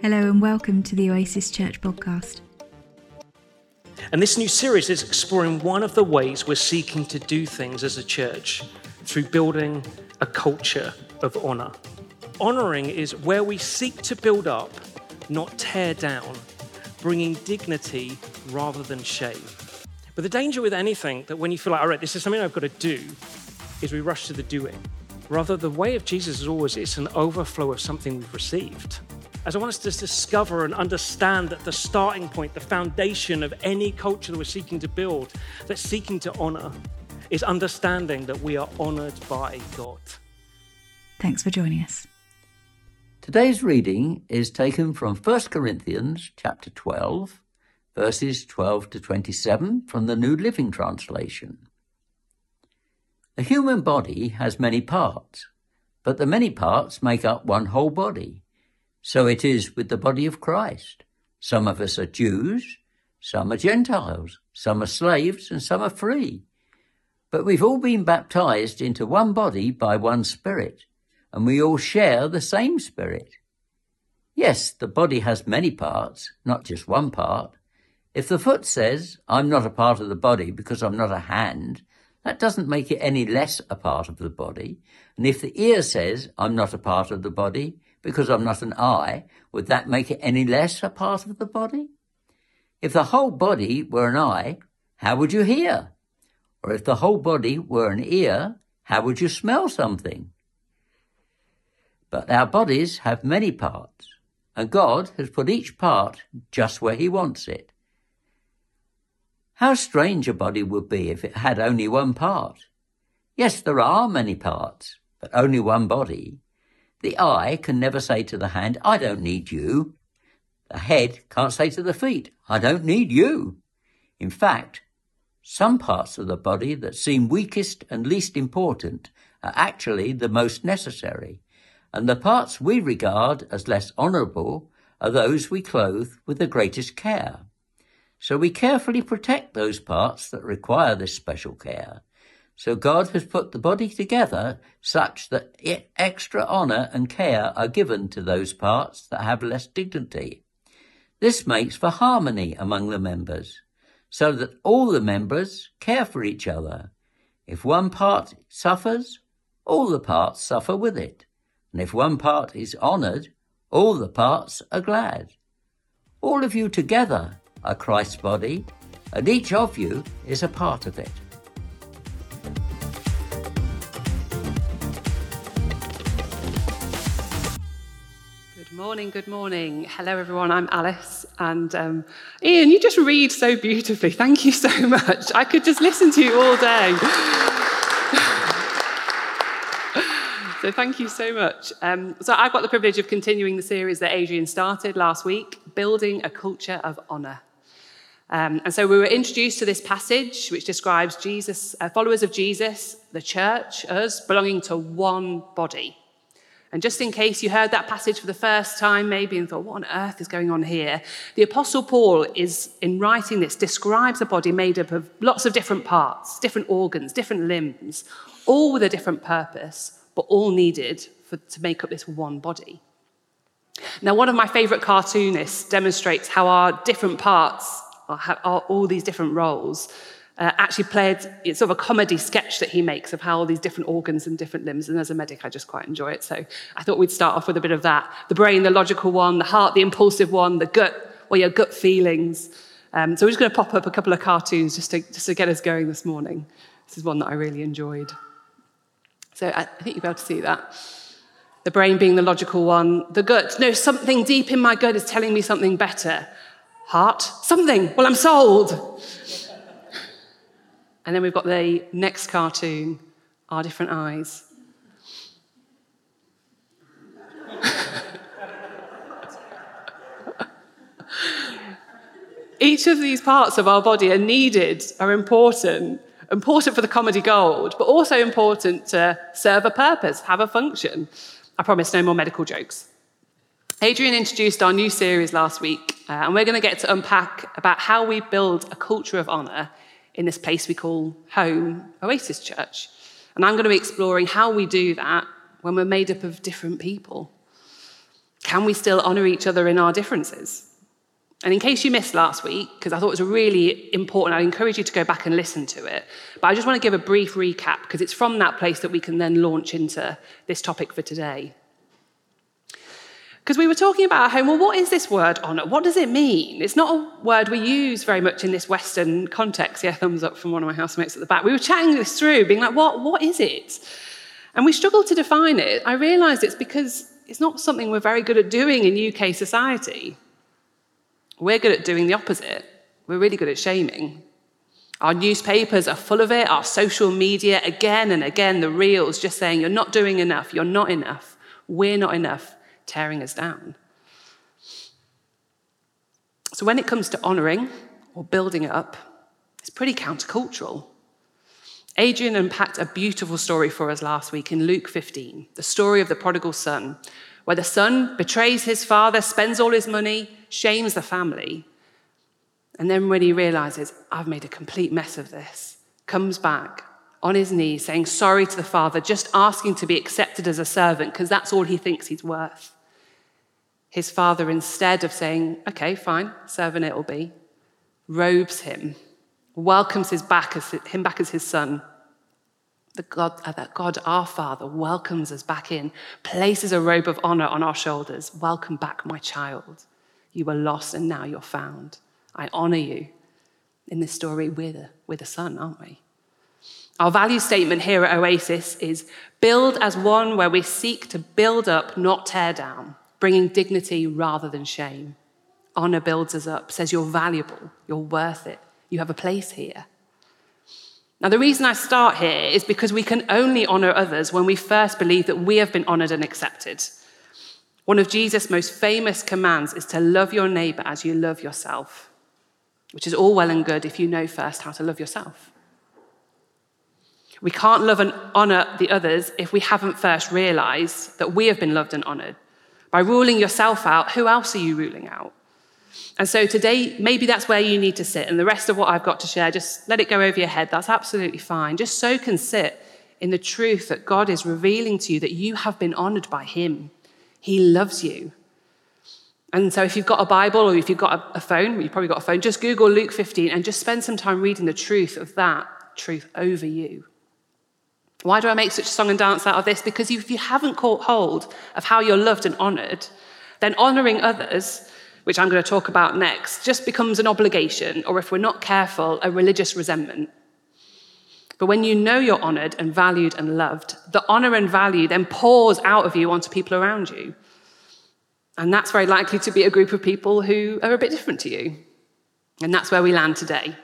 Hello and welcome to the Oasis Church podcast. And this new series is exploring one of the ways we're seeking to do things as a church through building a culture of honor. Honoring is where we seek to build up, not tear down, bringing dignity rather than shame. But the danger with anything that when you feel like, all right, this is something I've got to do, is we rush to the doing. Rather, the way of Jesus is always it's an overflow of something we've received as I want us to discover and understand that the starting point, the foundation of any culture that we're seeking to build, that's seeking to honor, is understanding that we are honored by God. Thanks for joining us. Today's reading is taken from 1 Corinthians chapter 12, verses 12 to 27 from the New Living Translation. The human body has many parts, but the many parts make up one whole body. So it is with the body of Christ. Some of us are Jews, some are Gentiles, some are slaves, and some are free. But we've all been baptized into one body by one Spirit, and we all share the same Spirit. Yes, the body has many parts, not just one part. If the foot says, I'm not a part of the body because I'm not a hand, that doesn't make it any less a part of the body. And if the ear says, I'm not a part of the body because I'm not an eye, would that make it any less a part of the body? If the whole body were an eye, how would you hear? Or if the whole body were an ear, how would you smell something? But our bodies have many parts, and God has put each part just where He wants it. How strange a body would be if it had only one part. Yes, there are many parts, but only one body. The eye can never say to the hand, I don't need you. The head can't say to the feet, I don't need you. In fact, some parts of the body that seem weakest and least important are actually the most necessary, and the parts we regard as less honourable are those we clothe with the greatest care. So we carefully protect those parts that require this special care so God has put the body together such that extra honour and care are given to those parts that have less dignity. This makes for harmony among the members, so that all the members care for each other. If one part suffers, all the parts suffer with it. And if one part is honoured, all the parts are glad. All of you together are Christ's body, and each of you is a part of it. Morning, good morning. Hello, everyone. I'm Alice. And um, Ian, you just read so beautifully. Thank you so much. I could just listen to you all day. so, thank you so much. Um, so, I've got the privilege of continuing the series that Adrian started last week Building a Culture of Honour. Um, and so we were introduced to this passage which describes Jesus, uh, followers of Jesus, the church, us, belonging to one body. And just in case you heard that passage for the first time, maybe, and thought, what on earth is going on here? The Apostle Paul is, in writing this, describes a body made up of lots of different parts, different organs, different limbs, all with a different purpose, but all needed for, to make up this one body. Now, one of my favorite cartoonists demonstrates how our different parts are, are all these different roles uh, actually played it's sort of a comedy sketch that he makes of how all these different organs and different limbs. And as a medic, I just quite enjoy it. So I thought we'd start off with a bit of that the brain, the logical one, the heart, the impulsive one, the gut, well, your gut feelings. Um, so we're just going to pop up a couple of cartoons just to, just to get us going this morning. This is one that I really enjoyed. So I think you'll be able to see that. The brain being the logical one, the gut, no, something deep in my gut is telling me something better. Heart, something, well, I'm sold. And then we've got the next cartoon, Our Different Eyes. Each of these parts of our body are needed, are important, important for the comedy gold, but also important to serve a purpose, have a function. I promise no more medical jokes. Adrian introduced our new series last week, uh, and we're going to get to unpack about how we build a culture of honour in this place we call home, Oasis Church. And I'm going to be exploring how we do that when we're made up of different people. Can we still honour each other in our differences? And in case you missed last week, because I thought it was really important, I'd encourage you to go back and listen to it. But I just want to give a brief recap because it's from that place that we can then launch into this topic for today. Because we were talking about home, well, what is this word honour? What does it mean? It's not a word we use very much in this Western context. Yeah, thumbs up from one of my housemates at the back. We were chatting this through, being like, what, what is it? And we struggled to define it. I realised it's because it's not something we're very good at doing in UK society. We're good at doing the opposite. We're really good at shaming. Our newspapers are full of it, our social media, again and again, the reels just saying, you're not doing enough, you're not enough, we're not enough, tearing us down. So when it comes to honouring or building it up, it's pretty countercultural. Adrian unpacked a beautiful story for us last week in Luke 15, the story of the prodigal son, where the son betrays his father, spends all his money, shames the family. And then when he realizes, I've made a complete mess of this, comes back on his knees saying sorry to the father, just asking to be accepted as a servant because that's all he thinks he's worth. His father, instead of saying, okay, fine, servant it'll be, robes him, welcomes his back as, him back as his son. The God, uh, that God, our Father, welcomes us back in, places a robe of honor on our shoulders. Welcome back, my child. You were lost and now you're found. I honor you. In this story, we're the, we're the son, aren't we? Our value statement here at Oasis is build as one where we seek to build up, not tear down, bringing dignity rather than shame. Honor builds us up, says you're valuable, you're worth it, you have a place here. Now, the reason I start here is because we can only honor others when we first believe that we have been honored and accepted. One of Jesus' most famous commands is to love your neighbor as you love yourself, which is all well and good if you know first how to love yourself. We can't love and honor the others if we haven't first realized that we have been loved and honored. By ruling yourself out, who else are you ruling out? And so today, maybe that's where you need to sit. And the rest of what I've got to share, just let it go over your head. That's absolutely fine. Just soak and sit in the truth that God is revealing to you that you have been honored by Him. He loves you. And so, if you've got a Bible or if you've got a, phone, you've probably got a phone, just Google Luke 15 and just spend some time reading the truth of that truth over you. Why do I make such a song and dance out of this? Because if you haven't caught hold of how you're loved and honored, then honoring others, which I'm going to talk about next, just becomes an obligation, or if we're not careful, a religious resentment. But when you know you're honored and valued and loved, the honor and value then pours out of you onto people around you. And that's very likely to be a group of people who are a bit different to you. And that's where we land today.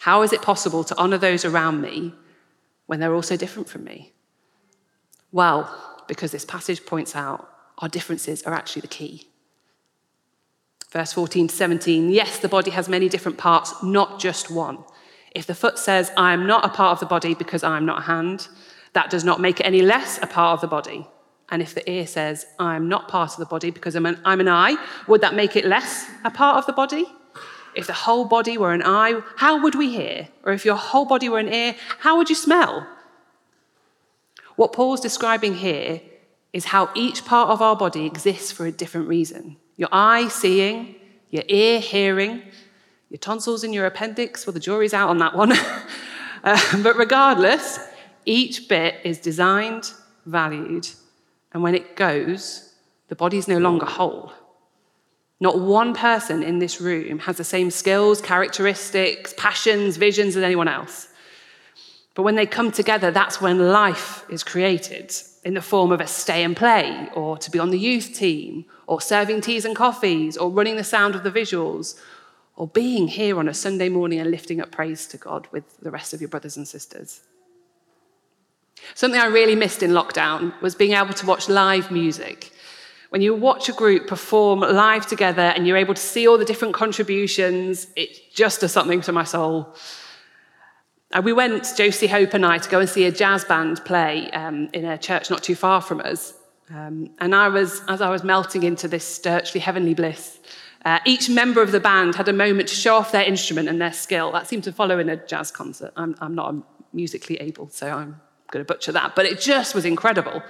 How is it possible to honor those around me when they're also different from me? Well, because this passage points out our differences are actually the key. Verse 14 to 17 yes, the body has many different parts, not just one. If the foot says, I am not a part of the body because I am not a hand, that does not make it any less a part of the body. And if the ear says, I am not part of the body because I'm an, I'm an eye, would that make it less a part of the body? If the whole body were an eye, how would we hear? Or if your whole body were an ear, how would you smell? What Paul's describing here is how each part of our body exists for a different reason. Your eye seeing, your ear hearing, your tonsils in your appendix, well, the jury's out on that one. uh, but regardless, each bit is designed, valued, and when it goes, the body's no longer whole. Not one person in this room has the same skills, characteristics, passions, visions as anyone else. But when they come together, that's when life is created in the form of a stay and play, or to be on the youth team, or serving teas and coffees, or running the sound of the visuals, or being here on a Sunday morning and lifting up praise to God with the rest of your brothers and sisters. Something I really missed in lockdown was being able to watch live music. When you watch a group perform live together and you're able to see all the different contributions, it just does something to my soul. Uh, we went, Josie Hope and I, to go and see a jazz band play um, in a church not too far from us. Um, and I was, as I was melting into this sturchly heavenly bliss, uh, each member of the band had a moment to show off their instrument and their skill. That seemed to follow in a jazz concert. I'm, I'm not musically able, so I'm going to butcher that, but it just was incredible.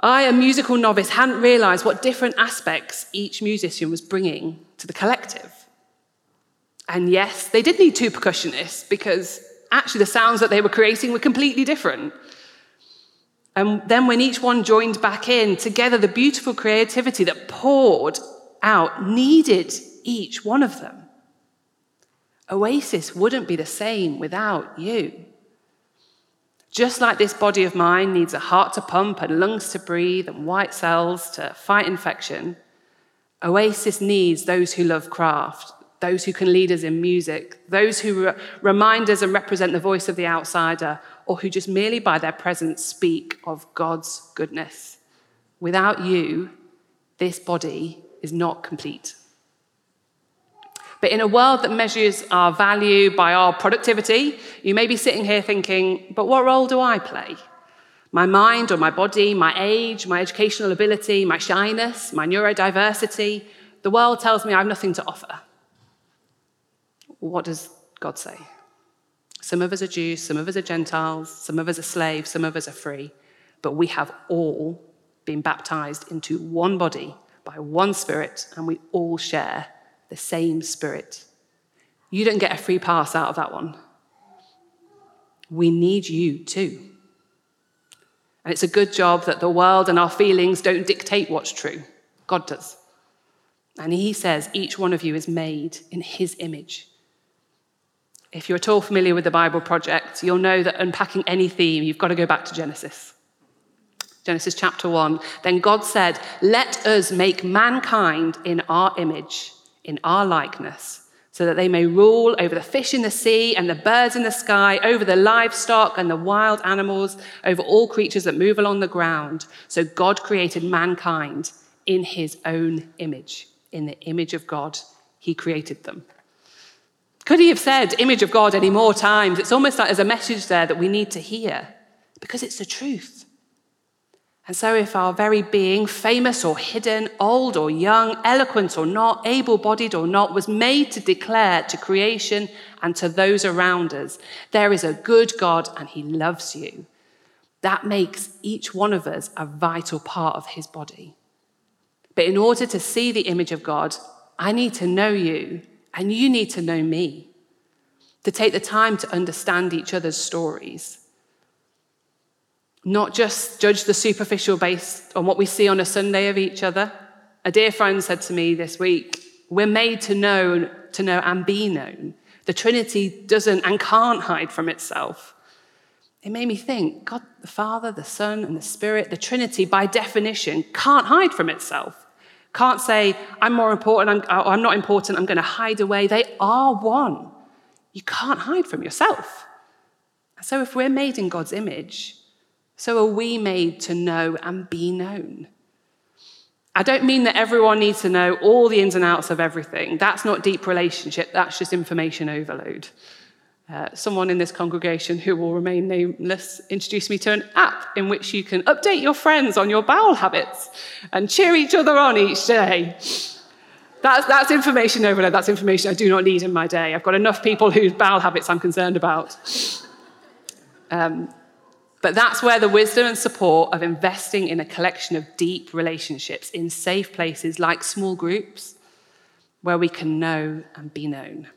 I, a musical novice, hadn't realised what different aspects each musician was bringing to the collective. And yes, they did need two percussionists because actually the sounds that they were creating were completely different. And then when each one joined back in, together the beautiful creativity that poured out needed each one of them. Oasis wouldn't be the same without you. Just like this body of mine needs a heart to pump and lungs to breathe and white cells to fight infection, Oasis needs those who love craft, those who can lead us in music, those who re- remind us and represent the voice of the outsider, or who just merely by their presence speak of God's goodness. Without you, this body is not complete. But in a world that measures our value by our productivity, you may be sitting here thinking, but what role do I play? My mind or my body, my age, my educational ability, my shyness, my neurodiversity, the world tells me I have nothing to offer. What does God say? Some of us are Jews, some of us are Gentiles, some of us are slaves, some of us are free, but we have all been baptized into one body by one spirit, and we all share the same Spirit. You don't get a free pass out of that one. We need you too. And it's a good job that the world and our feelings don't dictate what's true. God does. And He says each one of you is made in His image. If you're at all familiar with the Bible Project, you'll know that unpacking any theme, you've got to go back to Genesis. Genesis chapter 1. Then God said, Let us make mankind in our image in our likeness, so that they may rule over the fish in the sea and the birds in the sky, over the livestock and the wild animals, over all creatures that move along the ground. So God created mankind in his own image. In the image of God, he created them. Could he have said image of God any more times? It's almost like there's a message there that we need to hear because it's the truth. And so, if our very being, famous or hidden, old or young, eloquent or not, able bodied or not, was made to declare to creation and to those around us, there is a good God and he loves you, that makes each one of us a vital part of his body. But in order to see the image of God, I need to know you and you need to know me, to take the time to understand each other's stories not just judge the superficial based on what we see on a Sunday of each other. A dear friend said to me this week, We're made to know, to know and be known. The Trinity doesn't and can't hide from itself. It made me think God, the Father, the Son, and the Spirit, the Trinity, by definition, can't hide from itself. Can't say, I'm more important, I'm, I'm not important, I'm going to hide away. They are one. You can't hide from yourself. So if we're made in God's image, so are we made to know and be known. I don't mean that everyone needs to know all the ins and outs of everything. That's not deep relationship, that's just information overload. Uh, someone in this congregation who will remain nameless introduced me to an app in which you can update your friends on your bowel habits and cheer each other on each day. That's, that's information overload. That's information I do not need in my day. I've got enough people whose bowel habits I'm concerned about. Um, but that's where the wisdom and support of investing in a collection of deep relationships in safe places like small groups, where we can know and be known.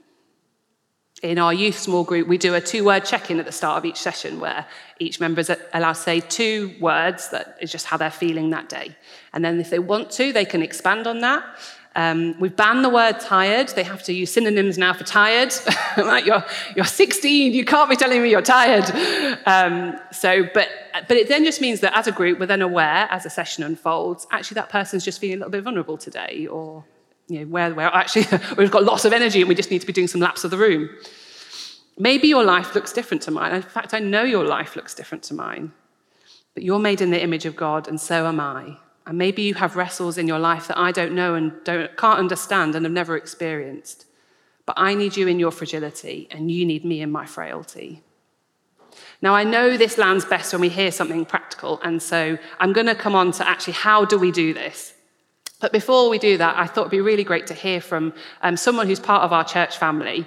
In our youth small group, we do a two word check in at the start of each session where each member is allowed to say two words that is just how they're feeling that day. And then if they want to, they can expand on that. Um, we've banned the word tired. They have to use synonyms now for tired. like you're, you're 16, you can't be telling me you're tired. Um, so, but, but it then just means that as a group, we're then aware as a session unfolds, actually that person's just feeling a little bit vulnerable today, or you know, where, where actually we've got lots of energy and we just need to be doing some laps of the room. Maybe your life looks different to mine. In fact, I know your life looks different to mine. But you're made in the image of God, and so am I. And maybe you have wrestles in your life that I don't know and don't, can't understand and have never experienced. But I need you in your fragility, and you need me in my frailty. Now, I know this lands best when we hear something practical, and so I'm going to come on to actually how do we do this? But before we do that, I thought it'd be really great to hear from um, someone who's part of our church family.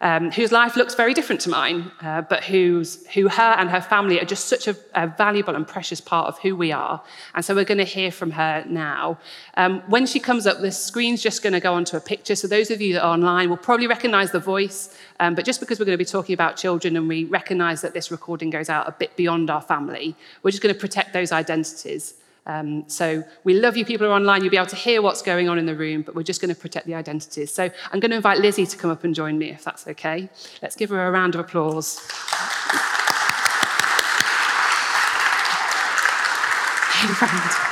Um, whose life looks very different to mine, uh, but who's, who her and her family are just such a, a, valuable and precious part of who we are. And so we're going to hear from her now. Um, when she comes up, the screen's just going to go onto a picture. So those of you that are online will probably recognize the voice. Um, but just because we're going to be talking about children and we recognize that this recording goes out a bit beyond our family, we're just going to protect those identities. Um, so we love you people who are online. You'll be able to hear what's going on in the room, but we're just going to protect the identities. So I'm going to invite Lizzie to come up and join me, if that's okay. Let's give her a round of applause.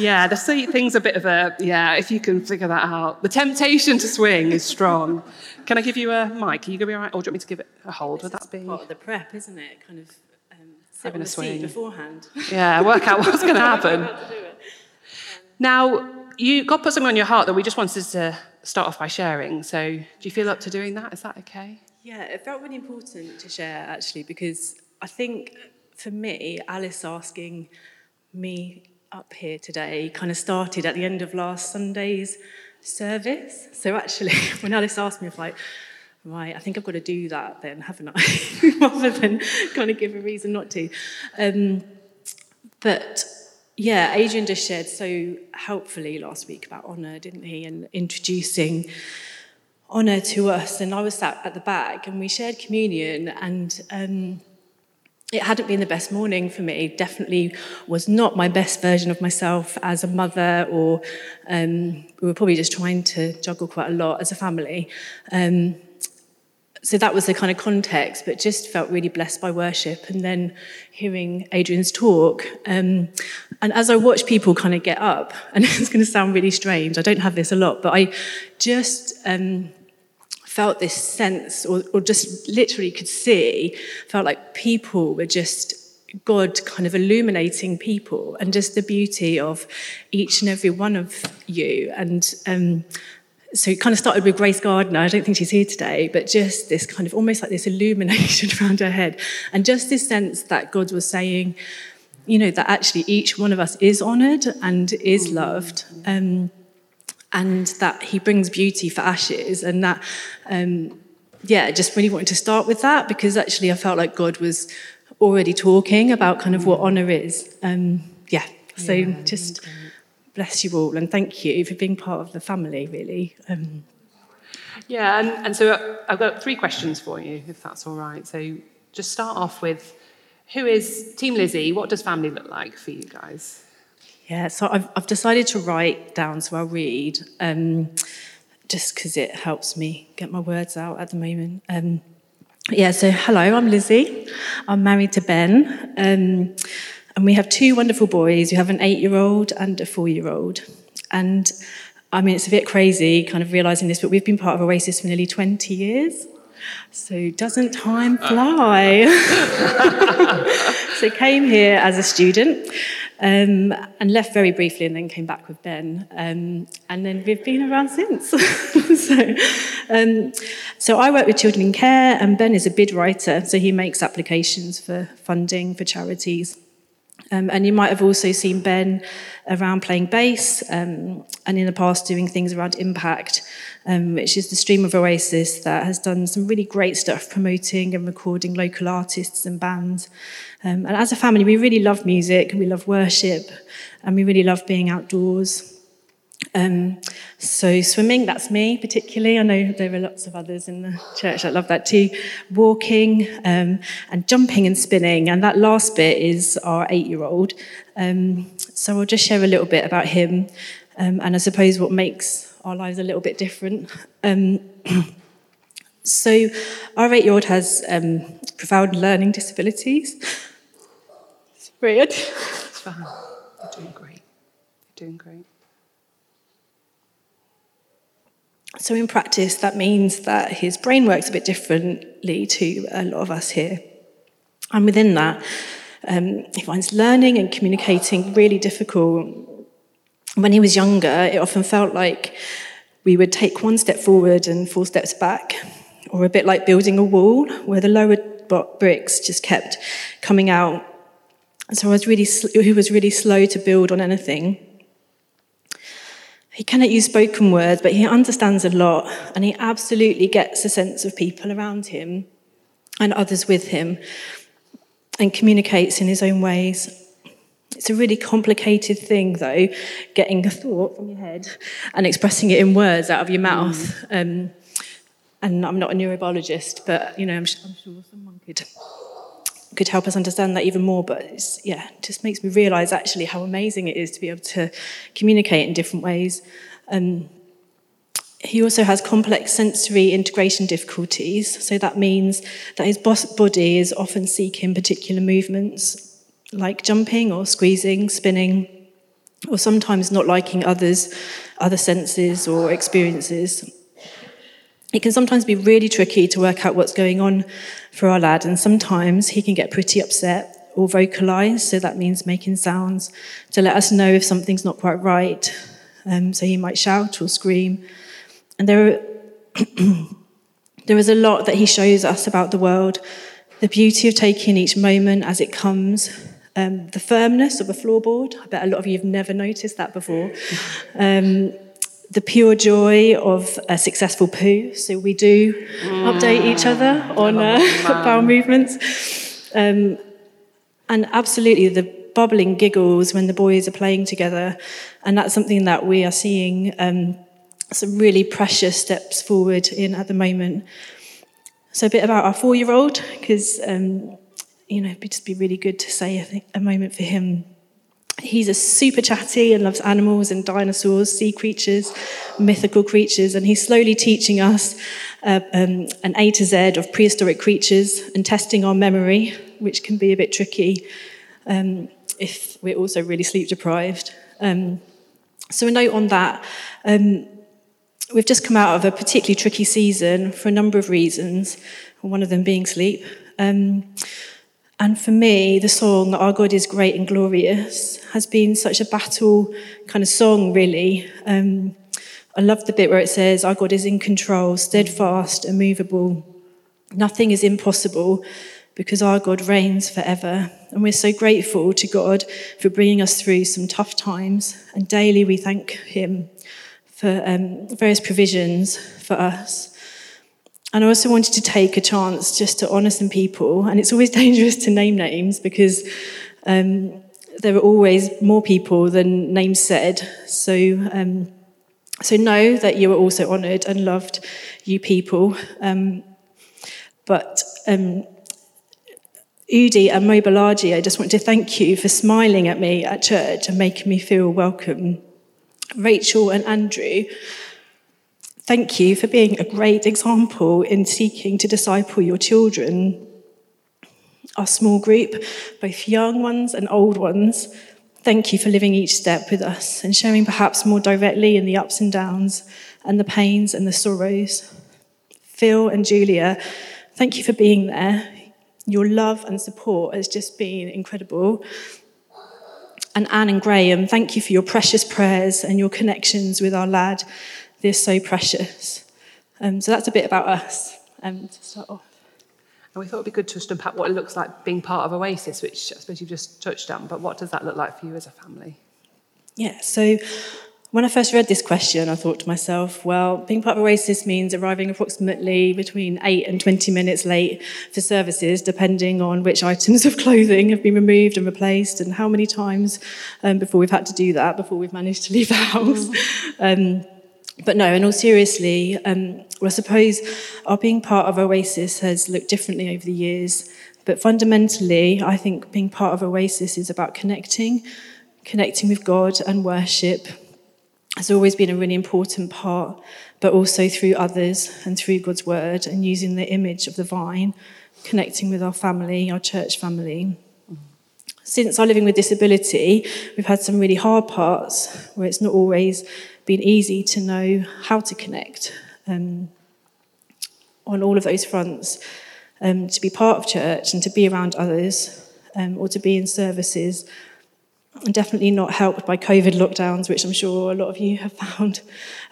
yeah, the seat thing's a bit of a, yeah, if you can figure that out. The temptation to swing is strong. Can I give you a mic? Are you going to be all right? Or do you want me to give it a hold? Would that be? part of the prep, isn't it? Kind of um, having a swing beforehand. Yeah, work out what's going to happen. Now, you God put something on your heart that we just wanted to start off by sharing. So, do you feel up to doing that? Is that okay? Yeah, it felt really important to share actually because I think for me, Alice asking me up here today kind of started at the end of last Sunday's service. So actually, when Alice asked me, I was like, right, I think I've got to do that then, haven't I? Rather than kind of give a reason not to. Um, but yeah, Adrian just shared so helpfully last week about honour, didn't he? And introducing honour to us. And I was sat at the back and we shared communion and um, it hadn't been the best morning for me. Definitely was not my best version of myself as a mother, or um, we were probably just trying to juggle quite a lot as a family. Um, so that was the kind of context, but just felt really blessed by worship. And then hearing Adrian's talk. Um, and as I watched people kind of get up, and it's going to sound really strange, I don't have this a lot, but I just um, felt this sense, or, or just literally could see, felt like people were just God kind of illuminating people and just the beauty of each and every one of you. And um, so it kind of started with Grace Gardner. I don't think she's here today, but just this kind of almost like this illumination around her head. And just this sense that God was saying, you know, that actually each one of us is honored and is loved. Um, and that he brings beauty for ashes and that um, yeah I just really wanted to start with that because actually I felt like God was already talking about kind of what honor is. Um, yeah so yeah, just bless you all and thank you for being part of the family really. Um, yeah and, and so I've got three questions for you if that's all right. So just start off with who is team Lizzie? What does family look like for you guys yeah, so I've, I've decided to write down so I'll read, um, just because it helps me get my words out at the moment. Um, yeah, so hello, I'm Lizzie. I'm married to Ben. Um, and we have two wonderful boys. We have an eight year old and a four year old. And I mean, it's a bit crazy kind of realizing this, but we've been part of Oasis for nearly 20 years. So doesn't time fly? so came here as a student um, and left very briefly and then came back with Ben. Um, and then we've been around since. so, um, so I work with children in care, and Ben is a bid writer, so he makes applications for funding for charities. Um, and you might have also seen Ben around playing bass um, and in the past doing things around impact, um, which is the stream of Oasis that has done some really great stuff promoting and recording local artists and bands. Um, and as a family, we really love music, we love worship, and we really love being outdoors. Um, so swimming, that's me particularly. I know there are lots of others in the church that love that too. Walking um, and jumping and spinning, and that last bit is our eight-year-old. Um, so I'll just share a little bit about him, um, and I suppose what makes our lives a little bit different. Um, so our eight-year-old has um, profound learning disabilities. It's weird. It's fine. You're doing great. You're doing great. So, in practice, that means that his brain works a bit differently to a lot of us here. And within that, um, he finds learning and communicating really difficult. When he was younger, it often felt like we would take one step forward and four steps back, or a bit like building a wall where the lower bricks just kept coming out. So I was really, he was really slow to build on anything. He cannot use spoken words, but he understands a lot and he absolutely gets a sense of people around him and others with him and communicates in his own ways. It's a really complicated thing, though, getting a thought from your head and expressing it in words out of your mouth. Mm. Um, and I'm not a neurobiologist, but you know, I'm, I'm sure someone could could help us understand that even more. But it's, yeah, it just makes me realise actually how amazing it is to be able to communicate in different ways. Um, he also has complex sensory integration difficulties, so that means that his body is often seeking particular movements, like jumping or squeezing, spinning, or sometimes not liking others, other senses or experiences. It can sometimes be really tricky to work out what's going on for our lad, and sometimes he can get pretty upset or vocalize, so that means making sounds to let us know if something's not quite right. Um, so he might shout or scream. And there, are there is a lot that he shows us about the world the beauty of taking each moment as it comes, um, the firmness of a floorboard. I bet a lot of you have never noticed that before. Um, the pure joy of a successful poo. So we do mm. update each other on uh, bowel movements. Um, and absolutely the bubbling giggles when the boys are playing together. And that's something that we are seeing um, some really precious steps forward in at the moment. So a bit about our four-year-old, because um, you know, it'd just be really good to say I think, a moment for him He's a super chatty and loves animals and dinosaurs, sea creatures, mythical creatures, and he's slowly teaching us uh, um, an A to Z of prehistoric creatures and testing our memory, which can be a bit tricky um, if we're also really sleep deprived. Um, so, a note on that. Um, we've just come out of a particularly tricky season for a number of reasons, one of them being sleep. Um, and for me, the song, Our God is Great and Glorious, has been such a battle kind of song, really. Um, I love the bit where it says, Our God is in control, steadfast, immovable. Nothing is impossible because our God reigns forever. And we're so grateful to God for bringing us through some tough times. And daily we thank Him for um, various provisions for us. And I also wanted to take a chance just to honour some people. And it's always dangerous to name names because um, there are always more people than names said. So, um, so know that you are also honoured and loved, you people. Um, but um, Udi and Mobalaji, I just want to thank you for smiling at me at church and making me feel welcome. Rachel and Andrew, Thank you for being a great example in seeking to disciple your children. Our small group, both young ones and old ones, thank you for living each step with us and sharing perhaps more directly in the ups and downs and the pains and the sorrows. Phil and Julia, thank you for being there. Your love and support has just been incredible. And Anne and Graham, thank you for your precious prayers and your connections with our lad they're so precious. Um, so that's a bit about us um, to start off. And we thought it'd be good to just unpack what it looks like being part of Oasis, which I suppose you've just touched on, but what does that look like for you as a family? Yeah, so when I first read this question, I thought to myself, well, being part of Oasis means arriving approximately between 8 and 20 minutes late for services, depending on which items of clothing have been removed and replaced, and how many times um, before we've had to do that, before we've managed to leave the house. um, but no, in all seriously, um, well, I suppose our being part of Oasis has looked differently over the years. But fundamentally, I think being part of Oasis is about connecting, connecting with God and worship has always been a really important part, but also through others and through God's word and using the image of the vine, connecting with our family, our church family. Since our living with disability, we've had some really hard parts where it's not always been easy to know how to connect um, on all of those fronts, um, to be part of church and to be around others um, or to be in services. And definitely not helped by COVID lockdowns, which I'm sure a lot of you have found.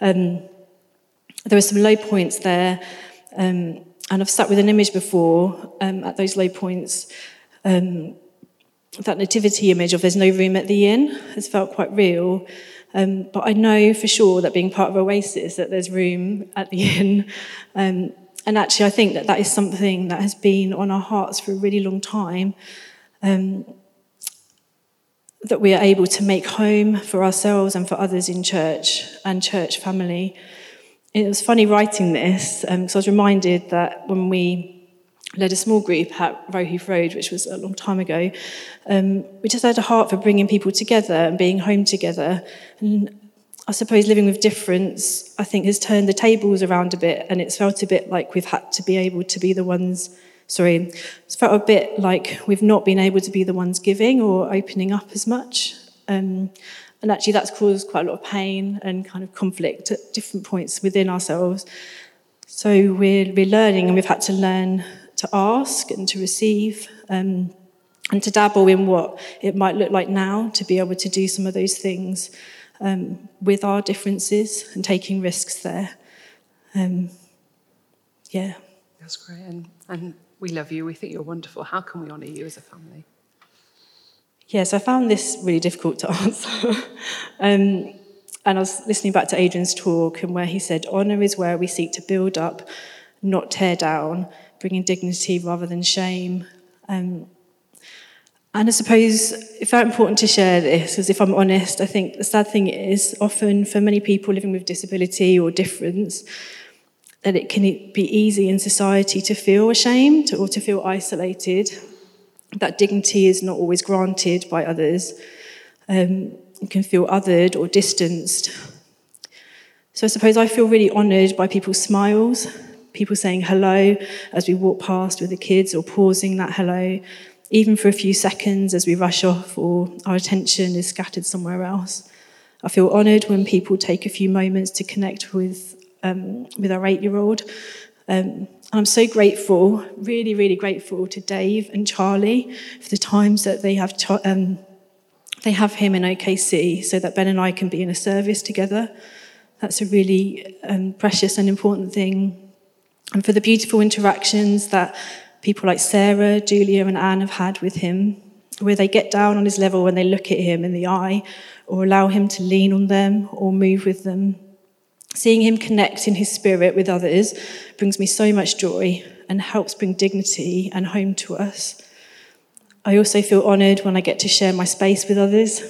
Um, there were some low points there, um, and I've sat with an image before um, at those low points that nativity image of there's no room at the inn has felt quite real. Um, but I know for sure that being part of Oasis, that there's room at the inn. Um, and actually, I think that that is something that has been on our hearts for a really long time. Um, that we are able to make home for ourselves and for others in church and church family. It was funny writing this because um, I was reminded that when we led a small group at Rowheath Road, which was a long time ago, um, we just had a heart for bringing people together and being home together. And I suppose living with difference, I think, has turned the tables around a bit, and it's felt a bit like we've had to be able to be the ones. Sorry, it's felt a bit like we've not been able to be the ones giving or opening up as much. Um, and actually, that's caused quite a lot of pain and kind of conflict at different points within ourselves. So we're, we're learning, and we've had to learn to ask and to receive, um, and to dabble in what it might look like now to be able to do some of those things um, with our differences and taking risks there. Um, yeah. That's great. And, and we love you. We think you're wonderful. How can we honour you as a family? Yes, I found this really difficult to answer. um, and I was listening back to Adrian's talk, and where he said, Honour is where we seek to build up, not tear down, bringing dignity rather than shame. Um, and I suppose it's very important to share this, because if I'm honest, I think the sad thing is often for many people living with disability or difference, that it can be easy in society to feel ashamed or to feel isolated. That dignity is not always granted by others. Um, you can feel othered or distanced. So I suppose I feel really honoured by people's smiles, people saying hello as we walk past with the kids or pausing that hello, even for a few seconds as we rush off or our attention is scattered somewhere else. I feel honoured when people take a few moments to connect with, um, with our eight year old. Um, I'm so grateful, really, really grateful to Dave and Charlie for the times that they have, um, they have him in OKC so that Ben and I can be in a service together. That's a really um, precious and important thing and for the beautiful interactions that people like Sarah, Julia, and Anne have had with him, where they get down on his level when they look at him in the eye, or allow him to lean on them or move with them. Seeing him connect in his spirit with others brings me so much joy and helps bring dignity and home to us. I also feel honoured when I get to share my space with others.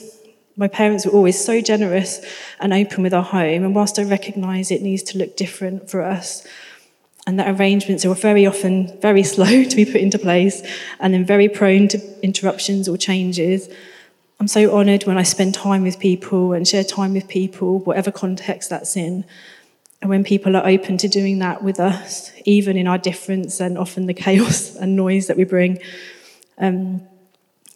My parents were always so generous and open with our home, and whilst I recognise it needs to look different for us, and that arrangements are very often very slow to be put into place and then very prone to interruptions or changes. I'm so honoured when I spend time with people and share time with people, whatever context that's in. And when people are open to doing that with us, even in our difference and often the chaos and noise that we bring. Um,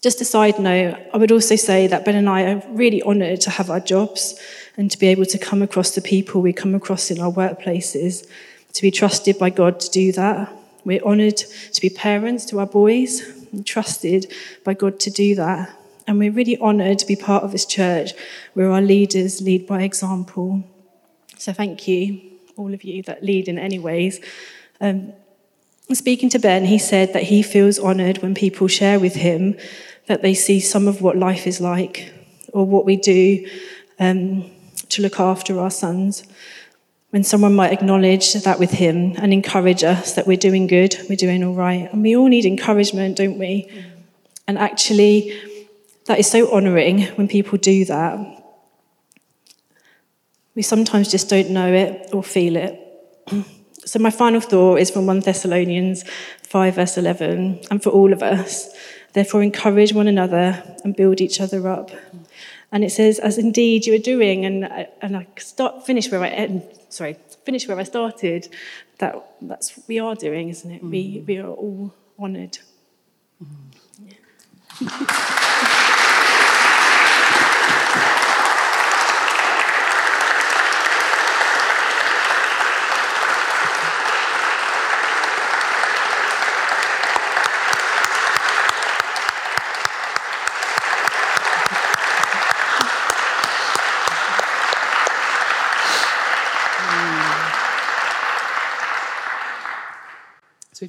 just a side note, I would also say that Ben and I are really honoured to have our jobs and to be able to come across the people we come across in our workplaces to be trusted by God to do that. We're honoured to be parents to our boys, trusted by God to do that. And we're really honoured to be part of this church where our leaders lead by example. So thank you, all of you that lead in any ways. Um, speaking to Ben, he said that he feels honoured when people share with him that they see some of what life is like or what we do um, to look after our sons when someone might acknowledge that with him and encourage us that we're doing good, we're doing all right. And we all need encouragement, don't we? And actually, that is so honouring when people do that. We sometimes just don't know it or feel it. So, my final thought is from 1 Thessalonians 5, verse 11, and for all of us. Therefore, encourage one another and build each other up. And it says, as indeed you are doing, and, and I start, finish where I end, sorry, finish where I started, that that's what we are doing, isn't it? Mm. We, we are all honoured. Mm. Yeah.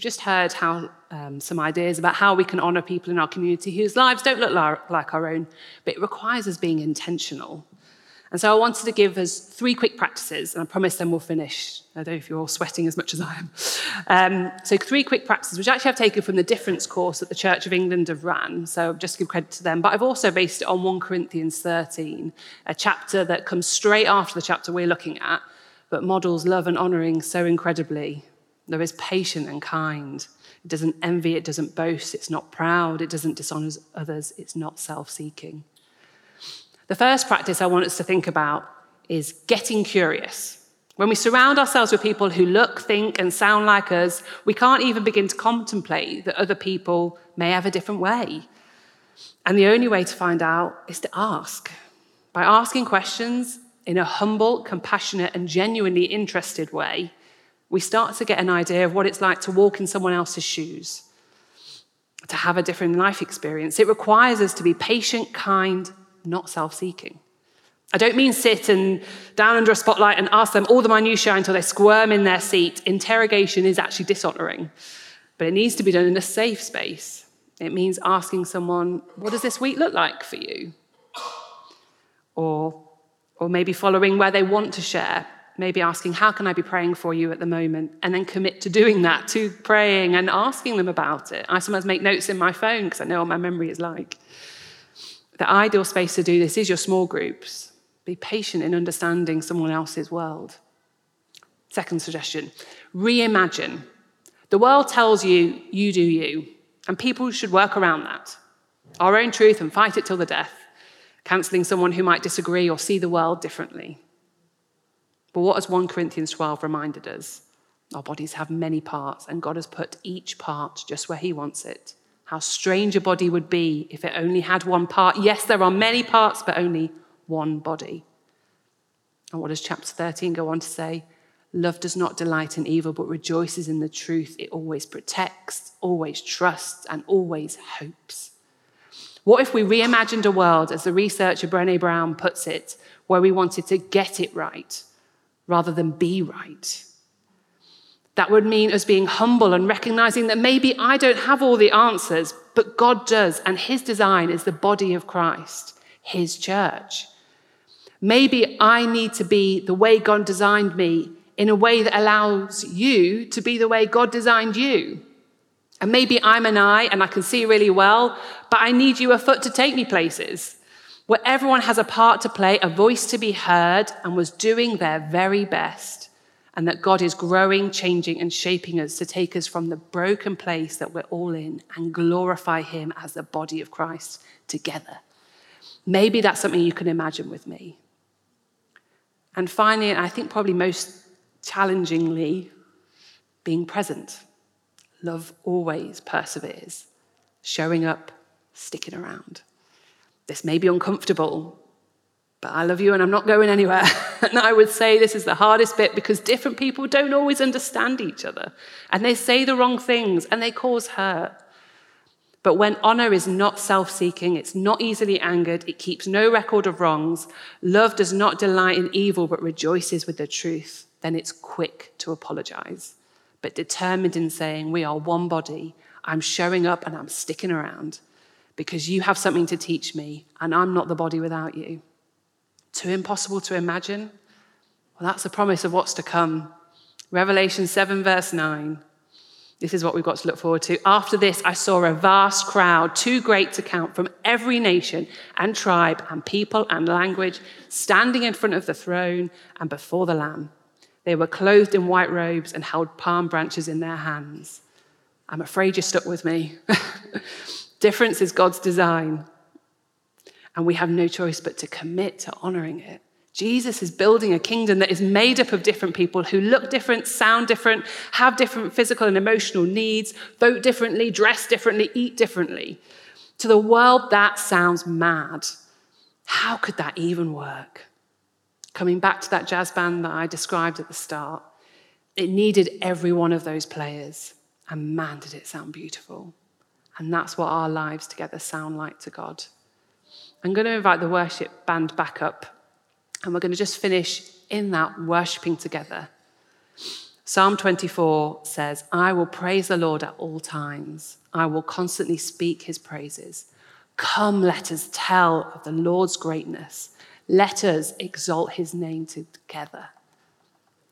just heard how um, some ideas about how we can honour people in our community whose lives don't look like our own, but it requires us being intentional. And so I wanted to give us three quick practices, and I promise then we'll finish. I don't know if you're all sweating as much as I am. Um, so three quick practices, which actually I've taken from the difference course that the Church of England have ran. So just to give credit to them. But I've also based it on 1 Corinthians 13, a chapter that comes straight after the chapter we're looking at, but models love and honouring so incredibly. Is patient and kind. It doesn't envy, it doesn't boast, it's not proud, it doesn't dishonour others, it's not self seeking. The first practice I want us to think about is getting curious. When we surround ourselves with people who look, think, and sound like us, we can't even begin to contemplate that other people may have a different way. And the only way to find out is to ask. By asking questions in a humble, compassionate, and genuinely interested way, we start to get an idea of what it's like to walk in someone else's shoes, to have a different life experience. It requires us to be patient, kind, not self seeking. I don't mean sit and down under a spotlight and ask them all the minutiae until they squirm in their seat. Interrogation is actually dishonoring, but it needs to be done in a safe space. It means asking someone, What does this week look like for you? Or, or maybe following where they want to share. Maybe asking, How can I be praying for you at the moment? And then commit to doing that, to praying and asking them about it. I sometimes make notes in my phone because I know what my memory is like. The ideal space to do this is your small groups. Be patient in understanding someone else's world. Second suggestion reimagine. The world tells you, you do you, and people should work around that. Our own truth and fight it till the death, cancelling someone who might disagree or see the world differently. But what has 1 Corinthians 12 reminded us? Our bodies have many parts, and God has put each part just where He wants it. How strange a body would be if it only had one part. Yes, there are many parts, but only one body. And what does chapter 13 go on to say? Love does not delight in evil, but rejoices in the truth. It always protects, always trusts, and always hopes. What if we reimagined a world, as the researcher Brene Brown puts it, where we wanted to get it right rather than be right? That would mean us being humble and recognizing that maybe I don't have all the answers, but God does, and His design is the body of Christ, His church. Maybe I need to be the way God designed me in a way that allows you to be the way God designed you. And maybe I'm an eye and I can see really well, but I need you a foot to take me places where everyone has a part to play, a voice to be heard, and was doing their very best and that God is growing, changing, and shaping us to take us from the broken place that we're all in and glorify Him as the body of Christ together. Maybe that's something you can imagine with me. And finally, and I think probably most challengingly, being present. Love always perseveres, showing up, sticking around. This may be uncomfortable, but I love you and I'm not going anywhere. and I would say this is the hardest bit because different people don't always understand each other and they say the wrong things and they cause hurt. But when honor is not self seeking, it's not easily angered, it keeps no record of wrongs, love does not delight in evil but rejoices with the truth, then it's quick to apologize, but determined in saying, We are one body, I'm showing up and I'm sticking around because you have something to teach me and I'm not the body without you. Too impossible to imagine? Well, that's a promise of what's to come. Revelation 7, verse 9. This is what we've got to look forward to. After this, I saw a vast crowd, too great to count, from every nation and tribe and people and language, standing in front of the throne and before the Lamb. They were clothed in white robes and held palm branches in their hands. I'm afraid you're stuck with me. Difference is God's design and we have no choice but to commit to honoring it. Jesus is building a kingdom that is made up of different people who look different, sound different, have different physical and emotional needs, vote differently, dress differently, eat differently. To the world, that sounds mad. How could that even work? Coming back to that jazz band that I described at the start, it needed every one of those players, and man, did it sound beautiful. And that's what our lives together sound like to God. I'm going to invite the worship band back up, and we're going to just finish in that worshiping together. Psalm 24 says, I will praise the Lord at all times. I will constantly speak his praises. Come, let us tell of the Lord's greatness. Let us exalt his name together.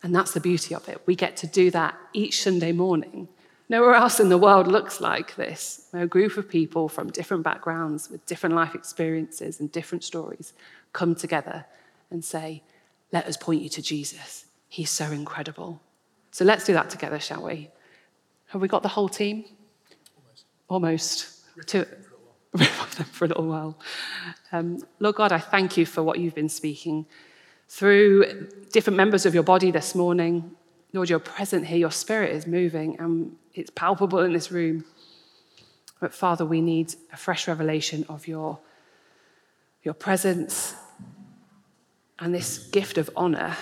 And that's the beauty of it. We get to do that each Sunday morning. Nowhere else in the world looks like this. Where A group of people from different backgrounds with different life experiences and different stories come together and say, Let us point you to Jesus. He's so incredible. So let's do that together, shall we? Have we got the whole team? Almost. Almost. for a little while. Um, Lord God, I thank you for what you've been speaking through different members of your body this morning. Lord, you're present here, your spirit is moving, and it's palpable in this room. But Father, we need a fresh revelation of your, your presence and this gift of honor.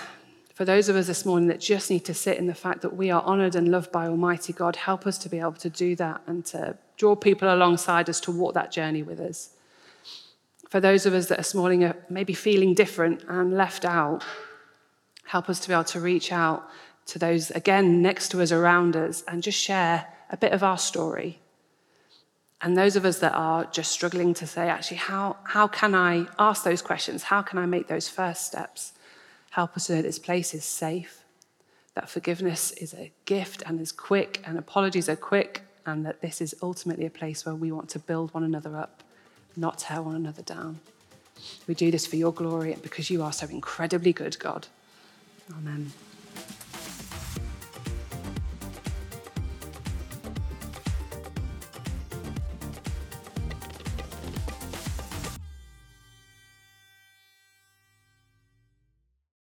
For those of us this morning that just need to sit in the fact that we are honored and loved by Almighty God, help us to be able to do that and to draw people alongside us to walk that journey with us. For those of us that this morning are maybe feeling different and left out, help us to be able to reach out to those, again, next to us, around us, and just share a bit of our story. And those of us that are just struggling to say, actually, how, how can I ask those questions? How can I make those first steps? Help us know this place is safe, that forgiveness is a gift and is quick, and apologies are quick, and that this is ultimately a place where we want to build one another up, not tear one another down. We do this for your glory and because you are so incredibly good, God. Amen.